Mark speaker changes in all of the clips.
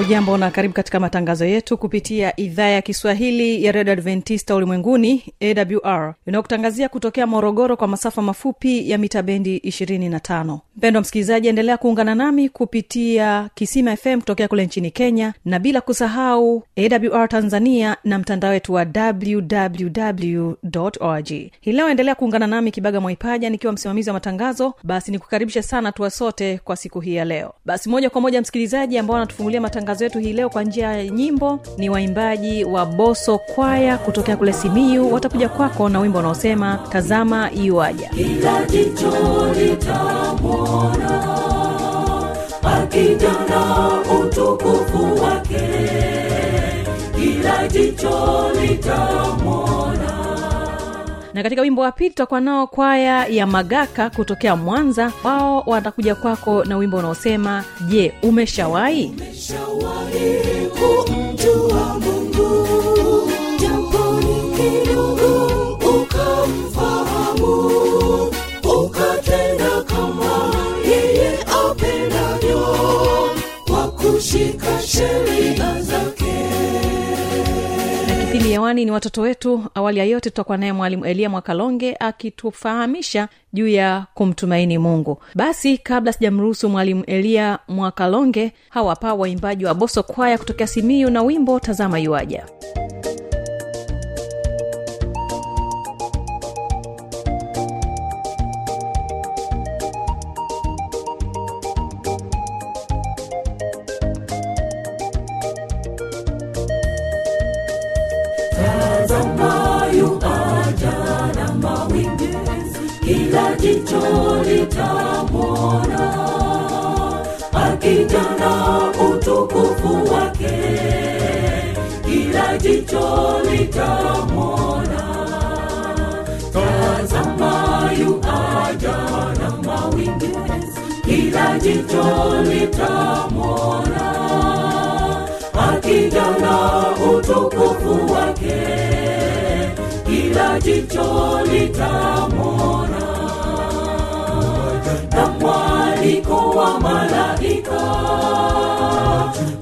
Speaker 1: hujambo na karibu katika matangazo yetu kupitia idhaa ya kiswahili ya redio adventista ulimwenguni awr inayokutangazia kutokea morogoro kwa masafa mafupi ya mita bendi 25 mpendwa msikilizaji endelea kuungana nami kupitia kisima fm kutokea kule nchini kenya na bila kusahau awr tanzania na mtandao wetu wa www org hii leo endelea kuungana nami kibaga mwaipaja nikiwa msimamizi wa matangazo. Basi nikukaribishe sana tuwa sote kwa siku hii ya leo. Basi moja kwa moja msikilizaji ambao anatufungulia matangazo yetu hii leo kwa njia ya nyimbo. Ni waimbaji wa boso kwaya kutokea kule simiu watakuja kwako na wimbo unaosema tazama iwaja
Speaker 2: kila jicho litamwona akija na utukufu wake. Kila jicho litamwona
Speaker 1: na katika wimbo wa pili tutakuwa nao kwaya ya magaka kutokea mwanza. Wao watakuja kwako na wimbo unaosema je umeshawahi?
Speaker 2: Shawahi kumjua mungu
Speaker 1: hewani ni watoto wetu. Awali ya yote tutakuwa naye mwalimu elia mwakalonge akitufahamisha juu ya kumtumaini mungu. Basi kabla sijamruhusu mwalimu elia mwakalonge hawapa waimbaji wa boso kwaya kutokea simiyu na wimbo tazama yuaja
Speaker 2: akija na utukufu wake. Kila jicho litamwona. Tazama yuaja na mawingi kila jicho litamwona. Akija na utukufu wake. Kila jicho litamwona mwaliko wa malaika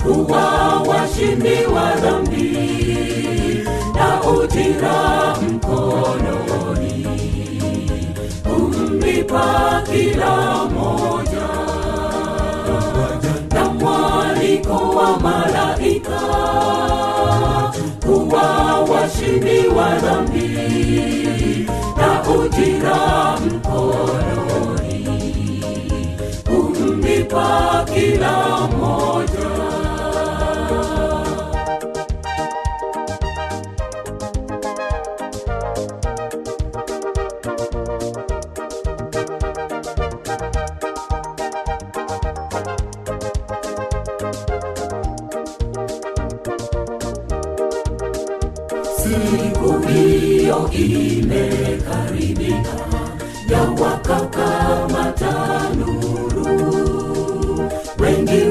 Speaker 2: kuwa washindi wa dhambi na ujira mkononi. Kumlipa kila moja na mwaliko wa malaika kuwa washindi wa dhambi na ujira mkononi kumlipa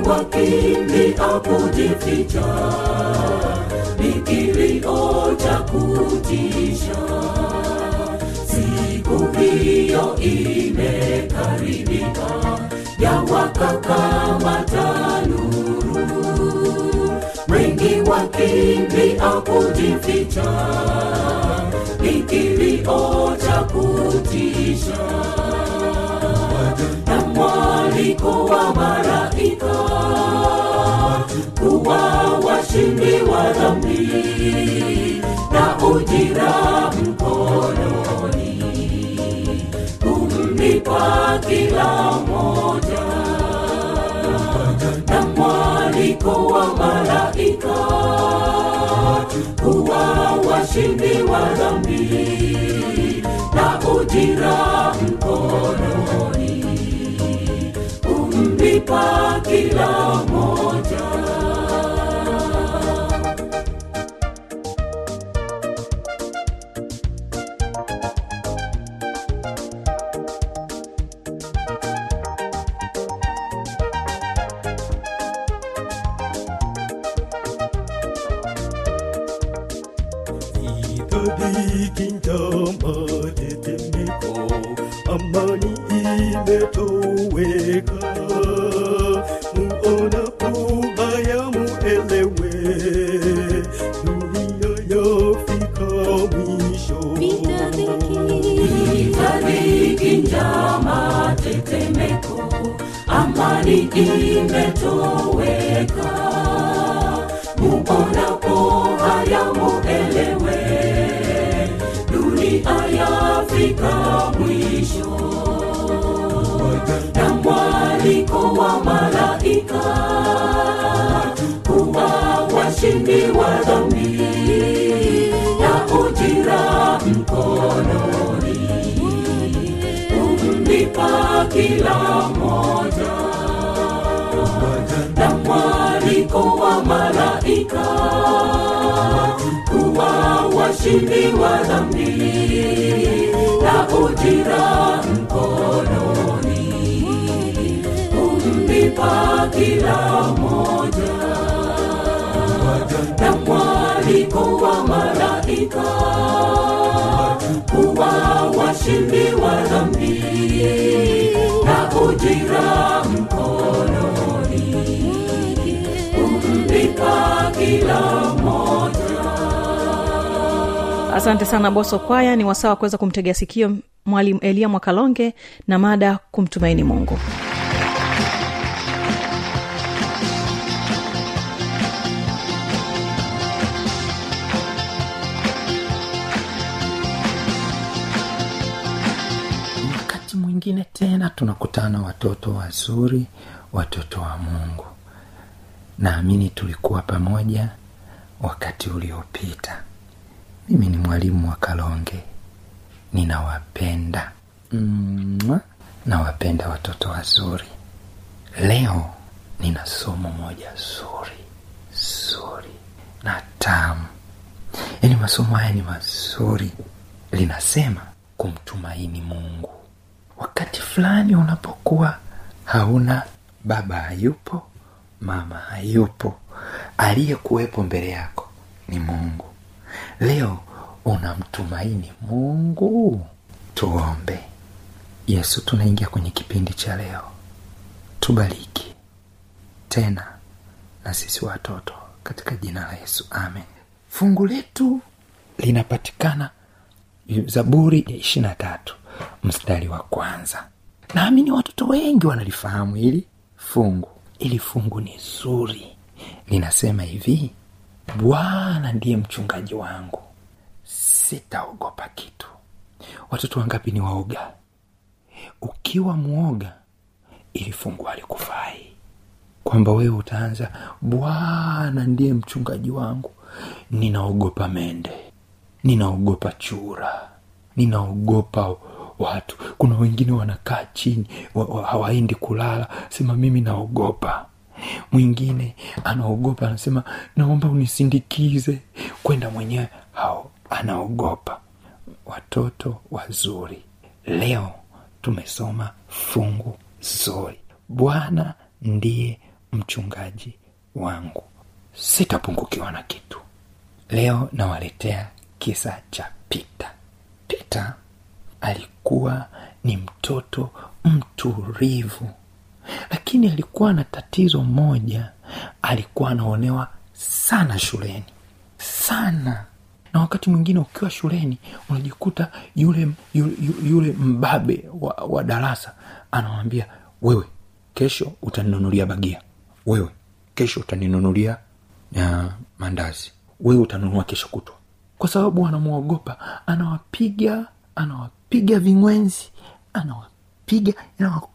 Speaker 2: wakimbia kujificha. Ni kilio cha kutisha. Siku hiyo imekaribika ya wakakamata nuru wengi wakimbia kujificha. Ni kilio cha kutisha mwaliko wa malaika kuwa washi washindi wa dhambi na ujira mkononi kumlipa kila moja na mwaliko wa malaika kuwa washindi wa dhambi na ujira kumlipa kila
Speaker 3: muonapo haya muelewe dunia yafika mwisho.
Speaker 2: Na mwaliko wa malaika. Kuwa washindi wa dhambi. Na ujira mkononi. Kumlipa kila moja mwaliko wa malaika kuwa washindi wa dhambi na ujira mkononi. Kumlipa kila moja na mwaliko wa malaika kuwa washindi wa dhambi na ujira mkononi
Speaker 1: asante sana boso kwaya. Ni wasaa wa kuweza kumtegea sikio mwalimu elia mwakalonge na mada kumtumaini mungu.
Speaker 4: Wakati mwingine tena tunakutana watoto wazuri watoto wa mungu. Naamini tulikuwa pamoja wakati uliopita mimi ni mwalimu wa kalonge. Ninawapenda. Nawapenda watoto wazuri. Leo nina somo moja zuri zuri na tamu. Yaani masomo haya ni mazuri. Linasema kumtumaini mungu. Wakati fulani unapokuwa hauna baba hayupo mama hayupo. Aliyekuwepo mbele yako ni mungu leo unamtumaini mungu? Tuombe. Yesu tunaingia kwenye kipindi cha leo. Tubariki. Tena na sisi watoto katika jina la yesu. Amen. Fungu letu linapatikana zaburi ya ishirina tatu mstari wa kwanza. Naamini watoto wengi wanalifahamu hili fungu. Ili fungu ni zuri. Linasema hivi bwana ndiye mchungaji wangu. Sitaogopa kitu. Watoto wangapi ni waoga? Ukiwa mwoga ili fungu alikufai kwamba wewe utaanza bwana ndiye mchungaji wangu. Ninaogopa mende. Ninaogopa chura. Ninaogopa watu. Kuna wengine wanakaa chini wa, wa, hawaendi kulala. Sema mimi naogopa mwingine anaogopa anasema naomba unisindikize kwenda mwenyewe. Hao anaogopa. Watoto wazuri. Leo tumesoma fungu zuri. Bwana ndiye mchungaji wangu. Sitapungukiwa na kitu. Leo nawaletea kisa cha pita pita alikuwa ni mtoto mtulivu lakini alikuwa na tatizo moja. Alikuwa anaonewa sana shuleni. Sana. Na wakati mwingine ukiwa shuleni unajikuta yule yule, yule mbabe wa, wa darasa anawambia wewe kesho utaninunulia bagia. Wewe kesho utaninunulia mandazi. Wewe utanunua kesho kutwa. Kwa sababu anamwogopa. Anawapiga anawapiga vingwenzi. Anawapiga anawa-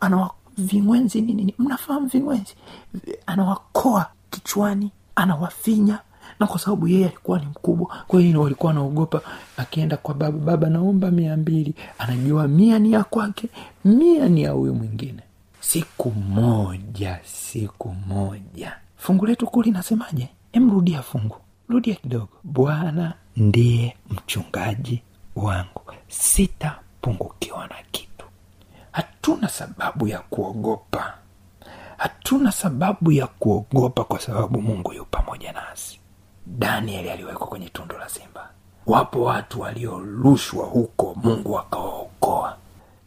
Speaker 4: anawa vingwenzi ni nini? Mnafahamu vingwenzi anawakoa kichwani anawafinya na kwa sababu yeye alikuwa ni mkubwa kwa hiyo walikuwa wanaogopa. Akienda kwa baba baba naomba mia mbili anajua mia ni ya kwake mia ni ya huyu mwingine. Siku moja siku moja. Fungu letu kuu linasemaje? Emrudia fungu. Rudia kidogo. Bwana ndiye mchungaji wangu. Sitapungukiwa na kitu hatuna sababu ya kuogopa. Hatuna sababu ya kuogopa kwa sababu mungu yu pamoja nasi. Danieli aliwekwa kwenye tundu la simba. Wapo watu waliorushwa huko mungu akawaokoa.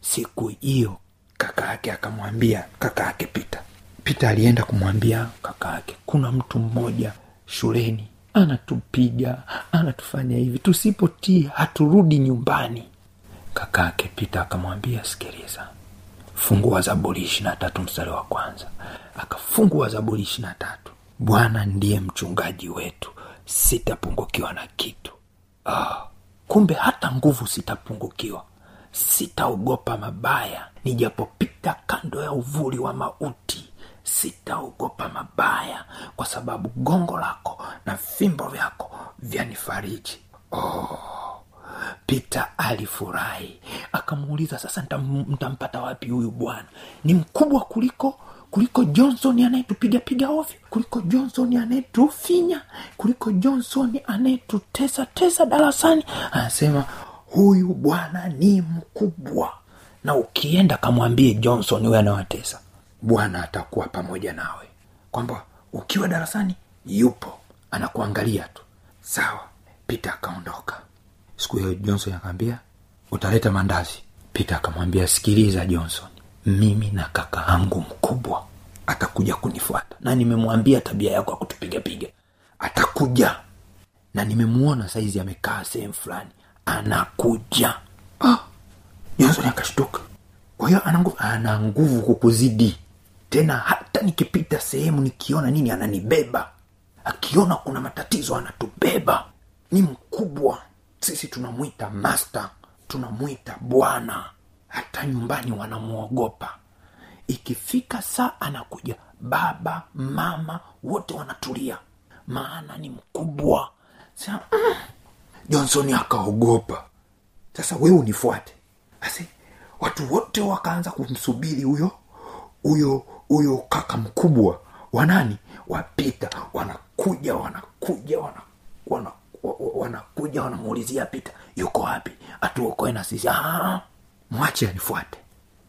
Speaker 4: Siku hiyo kaka yake akamwambia kaka yake pita pita alienda kumwambia kaka yake kuna mtu mmoja shuleni anatupiga anatufanya hivi tusipotii haturudi nyumbani. Kaka yake pita akamwambia sikiliza fungua zaburi ishiri tatu mstari wa kwanza. Akafungua zaburi ishiri tatu. Bwana ndiye mchungaji wetu sitapungukiwa na kitu. Oh. kumbe hata nguvu sitapungukiwa. Sitaogopa mabaya nijapopita kando ya uvuli wa mauti. Sitaogopa mabaya kwa sababu gongo lako na fimbo vyako vyanifariji pita alifurahi. Akamuuliza sasa ntampata wapi huyu bwana? Ni mkubwa kuliko kuliko johnson anayetupigapiga ovyo kuliko johnson anayetufinya kuliko johnson anayetutesa tesa darasani. Anasema huyu bwana ni mkubwa. Na ukienda kamwambie johnson huyo anawatesa bwana atakuwa pamoja nawe. Kwamba ukiwa darasani yupo anakuangalia tu. Sawa pita akaondoka siku hiyo johnson akaambia utaleta mandazi. Pita akamwambia sikiliza johnson. Mimi na kaka yangu mkubwa atakuja kunifuata na nimemwambia tabia yako ya kutupigapiga. Atakuja na nimemuona saizi amekaa sehemu fulani. Anakuja. Ah, johnson akashtuka. Kwa hiyo ana nguvu ana nguvu kukuzidi. Tena hata nikipita sehemu nikiona nini ananibeba akiona kuna matatizo anatubeba. Ni mkubwa sisi tunamwita master tunamwita bwana. Hata nyumbani wanamwogopa. Ikifika saa anakuja baba mama wote wanatulia. Maana ni mkubwa. Sasa, mm, johnson akaogopa. Sasa wewe unifuate. Basi watu wote wakaanza kumsubiri huyo huyo huyo kaka mkubwa wanani wapita wanakuja wanakuja wanakuja wana, wa- wa- wanakuja wanamuulizia pita yuko wapi? Atuokoe na sisi. "Ah, mwache anifuate.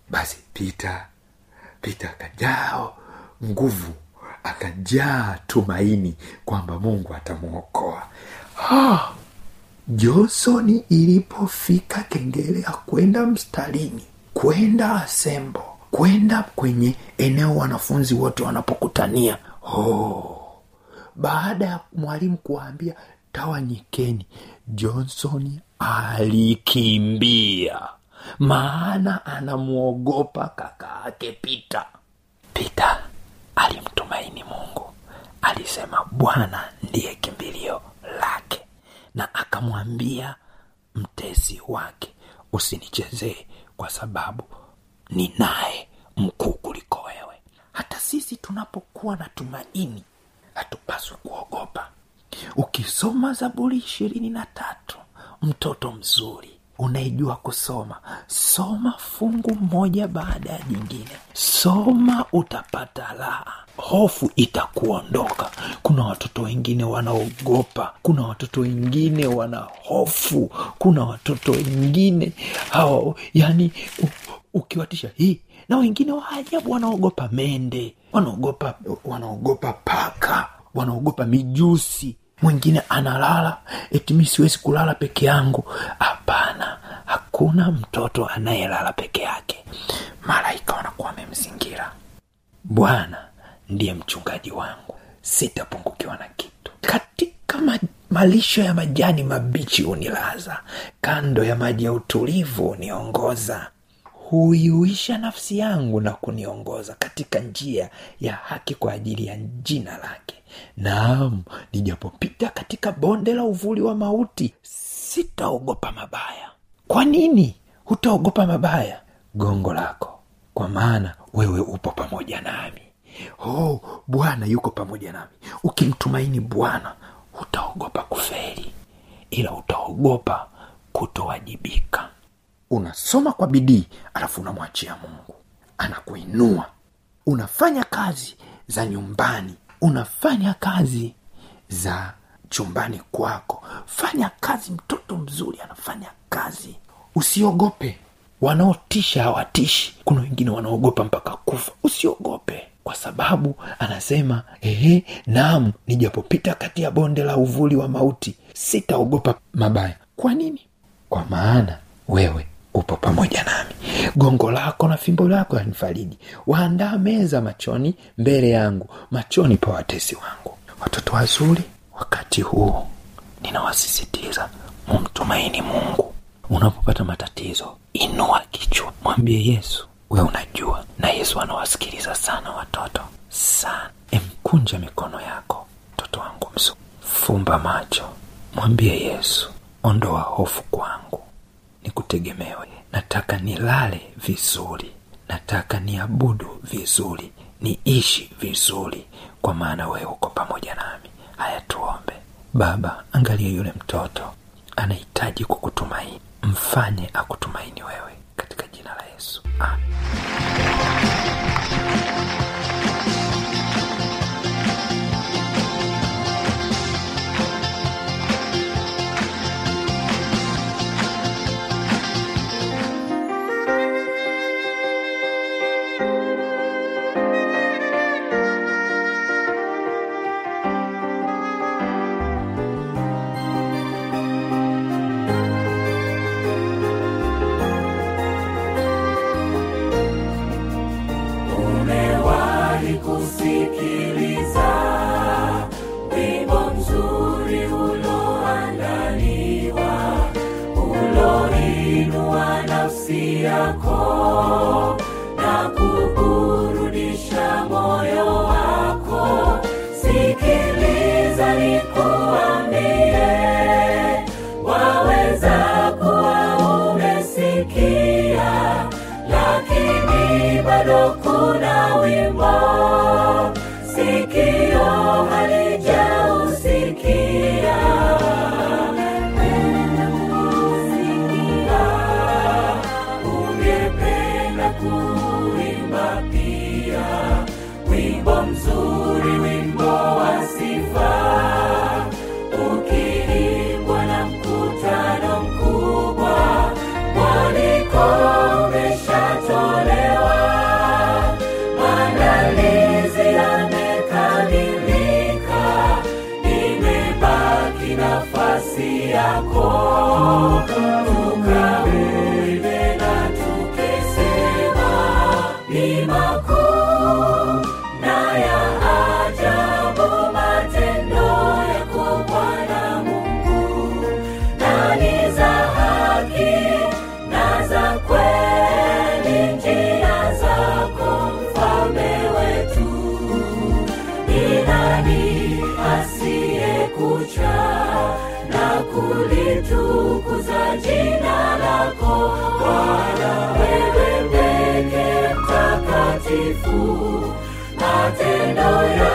Speaker 4: Basi pita pita akajao nguvu akajaa tumaini kwamba mungu atamwokoa. Ah, jonsoni ilipofika kengele ya kwenda mstarini kwenda asembo kwenda kwenye eneo wanafunzi wote wanapokutania. Oh, baada ya mwalimu kuwaambia tawanyikeni. Johnson alikimbia. Maana anamwogopa kaka ake pita pita alimtumaini mungu. Alisema bwana ndiye kimbilio lake. Na akamwambia mtesi wake usinichezee kwa sababu ni naye mkuu kuliko wewe. Hata sisi tunapokuwa na tumaini hatupaswi kuogopa ukisoma zaburi ishirini na tatu mtoto mzuri unaijua kusoma soma fungu moja baada ya jingine soma utapata raha. Hofu itakuondoka. Kuna watoto wengine wanaogopa. Kuna watoto wengine wana hofu. Kuna watoto wengine hao, yani ukiwatisha hii na wengine wa ajabu wanaogopa mende wanaogopa wanaogopa paka wanaogopa mijusi mwingine analala eti mi siwezi kulala peke yangu. Hapana hakuna mtoto anayelala peke yake. Malaika wanakuwa wamemzingira. Bwana ndiye mchungaji wangu. Sitapungukiwa na kitu. Katika ma- malisho ya majani mabichi hunilaza kando ya maji ya utulivu huniongoza huiuisha nafsi yangu na kuniongoza katika njia ya haki kwa ajili ya jina lake. Naam nijapopita katika bonde la uvuli wa mauti sitaogopa mabaya. Kwa nini hutaogopa mabaya gongo lako? Kwa maana wewe upo pamoja nami. Oh bwana yuko pamoja nami. Ukimtumaini bwana hutaogopa kuferi ila utaogopa kutowajibika unasoma kwa bidii alafu unamwachia mungu. Anakuinua. Unafanya kazi za nyumbani. Unafanya kazi za chumbani kwako. Fanya kazi mtoto mzuri anafanya kazi. Usiogope. Wanaotisha hawatishi. Kuna wengine wanaogopa mpaka kufa. Usiogope. Kwa sababu anasema ehe naam nijapopita kati ya bonde la uvuli wa mauti sitaogopa mabaya. Kwa nini? Kwa maana wewe upo pamoja nami. Gongo lako na fimbo lako yanifariji. Waandaa meza machoni mbele yangu machoni pa watesi wangu. Watoto wazuri wakati huu ninawasisitiza mumtumaini mungu. Unapopata matatizo inua kichwa. Mwambie yesu we unajua. Na yesu anawasikiliza sana watoto. Sana. Emkunja mikono yako mtoto wangu mzuri. Fumba macho. Mwambie yesu ondoa hofu kwangu nikutegemewe. Nataka nilale vizuri. Nataka niabudu vizuri. Niishi vizuri. Kwa maana wewe uko pamoja nami. Haya tuombe. Baba angalia yule mtoto. Anahitaji kukutumaini. Mfanye akutumaini wewe. Katika jina la yesu. Amen.
Speaker 2: Matendo yako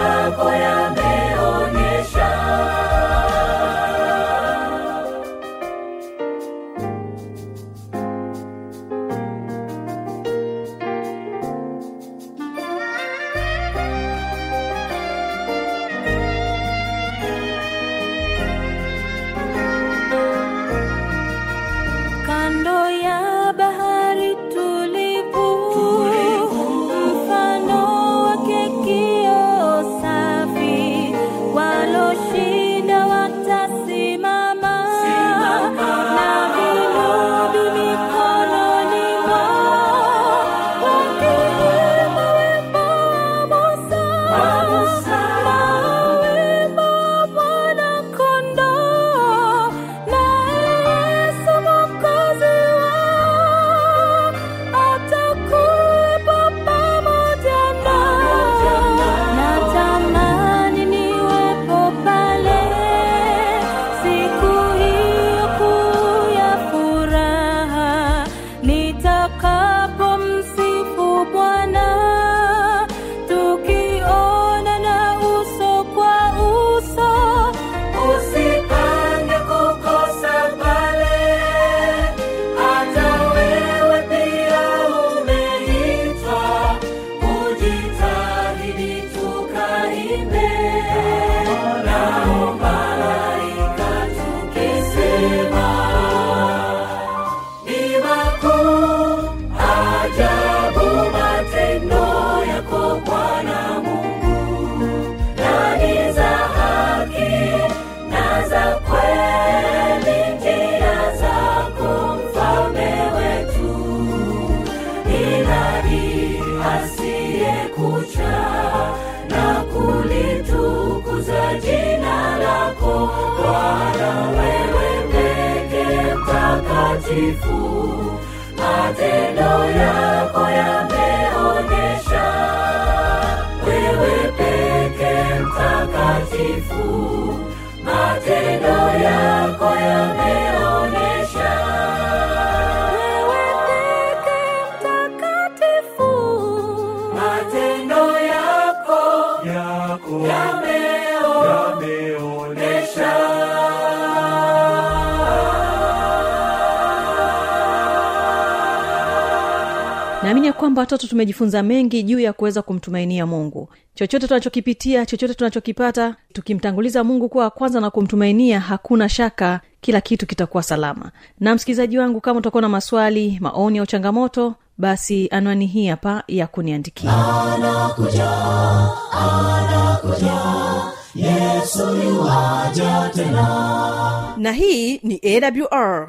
Speaker 2: mtakatifu matendo yako yameonyesha.
Speaker 5: Wewe peke mtakatifu matendo yako yameonyesha
Speaker 1: kwamba watoto tumejifunza mengi juu ya kuweza kumtumainia mungu. Chochote tunachokipitia chochote tunachokipata tukimtanguliza mungu kuwa wa kwanza na kumtumainia hakuna shaka kila kitu kitakuwa salama. Na msikilizaji wangu kama utakuwa na maswali maoni au changamoto basi anwani hii hapa ya kuniandikia. Na hii ni awr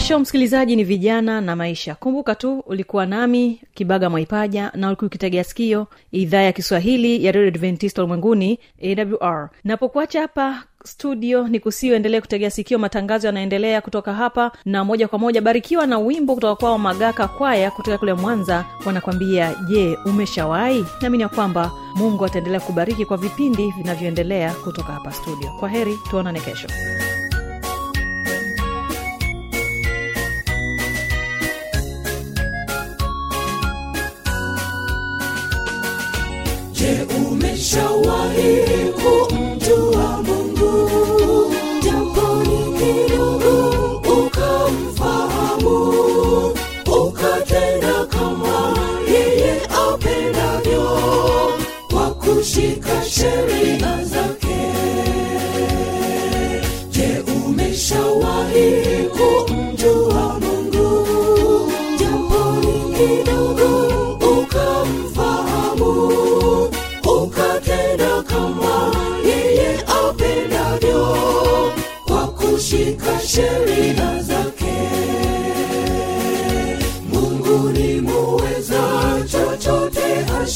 Speaker 1: kesho msikilizaji ni vijana na maisha. Kumbuka tu ulikuwa nami kibaga mwaipaja na ulikuwa ukitegea sikio idhaa ya kiswahili ya redio adventista ulimwenguni awr napokuacha hapa studio ni kusiuendelee kutegea sikio matangazo yanaendelea kutoka hapa na moja kwa moja barikiwa na wimbo kutoka kwao magaka kwaya kutoka kule mwanza wanakwambia je umeshawahi? Naamini ya kwamba mungu ataendelea kubariki kwa vipindi vinavyoendelea kutoka hapa studio. Kwa heri tuonane kesho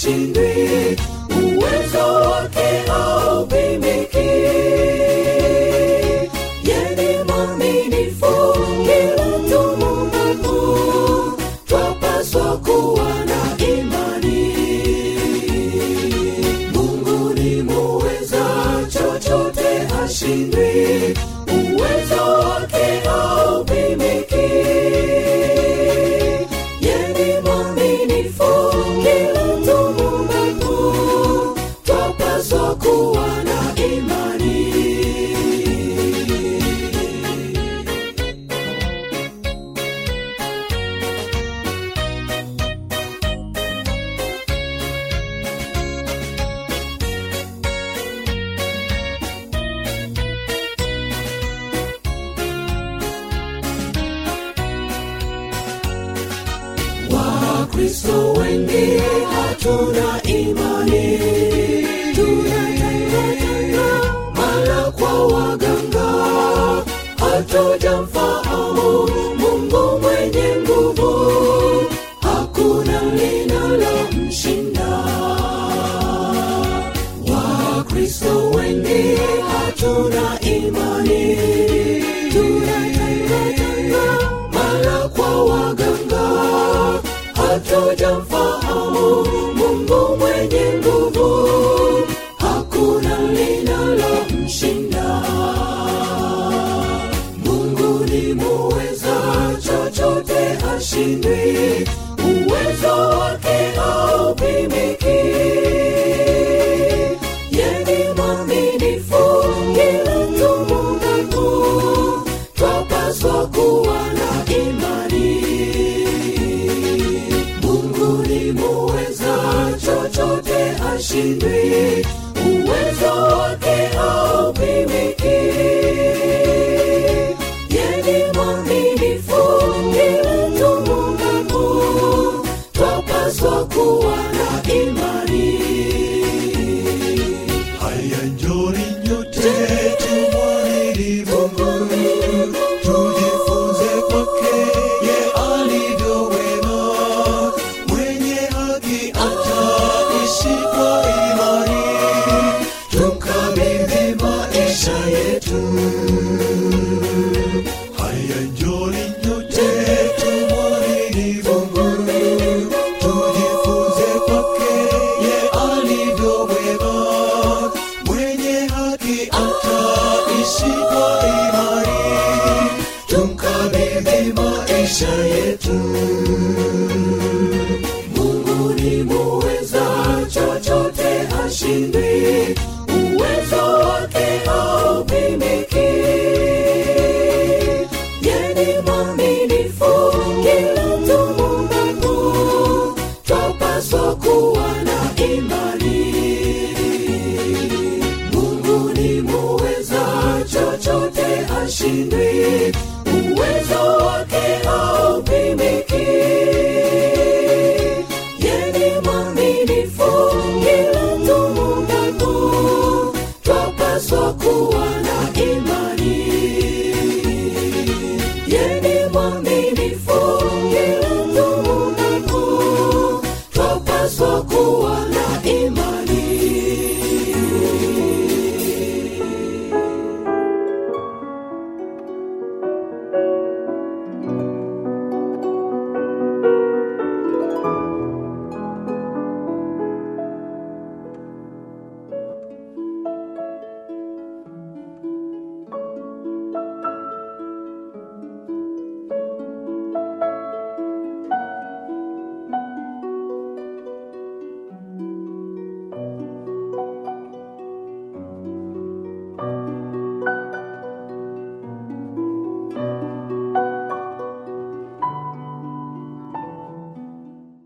Speaker 5: chochote hashindwi wakristo wengi hatuna imani. Tunatangatanga mala kwa waganga hatujamfahamu
Speaker 2: kuwa na imani.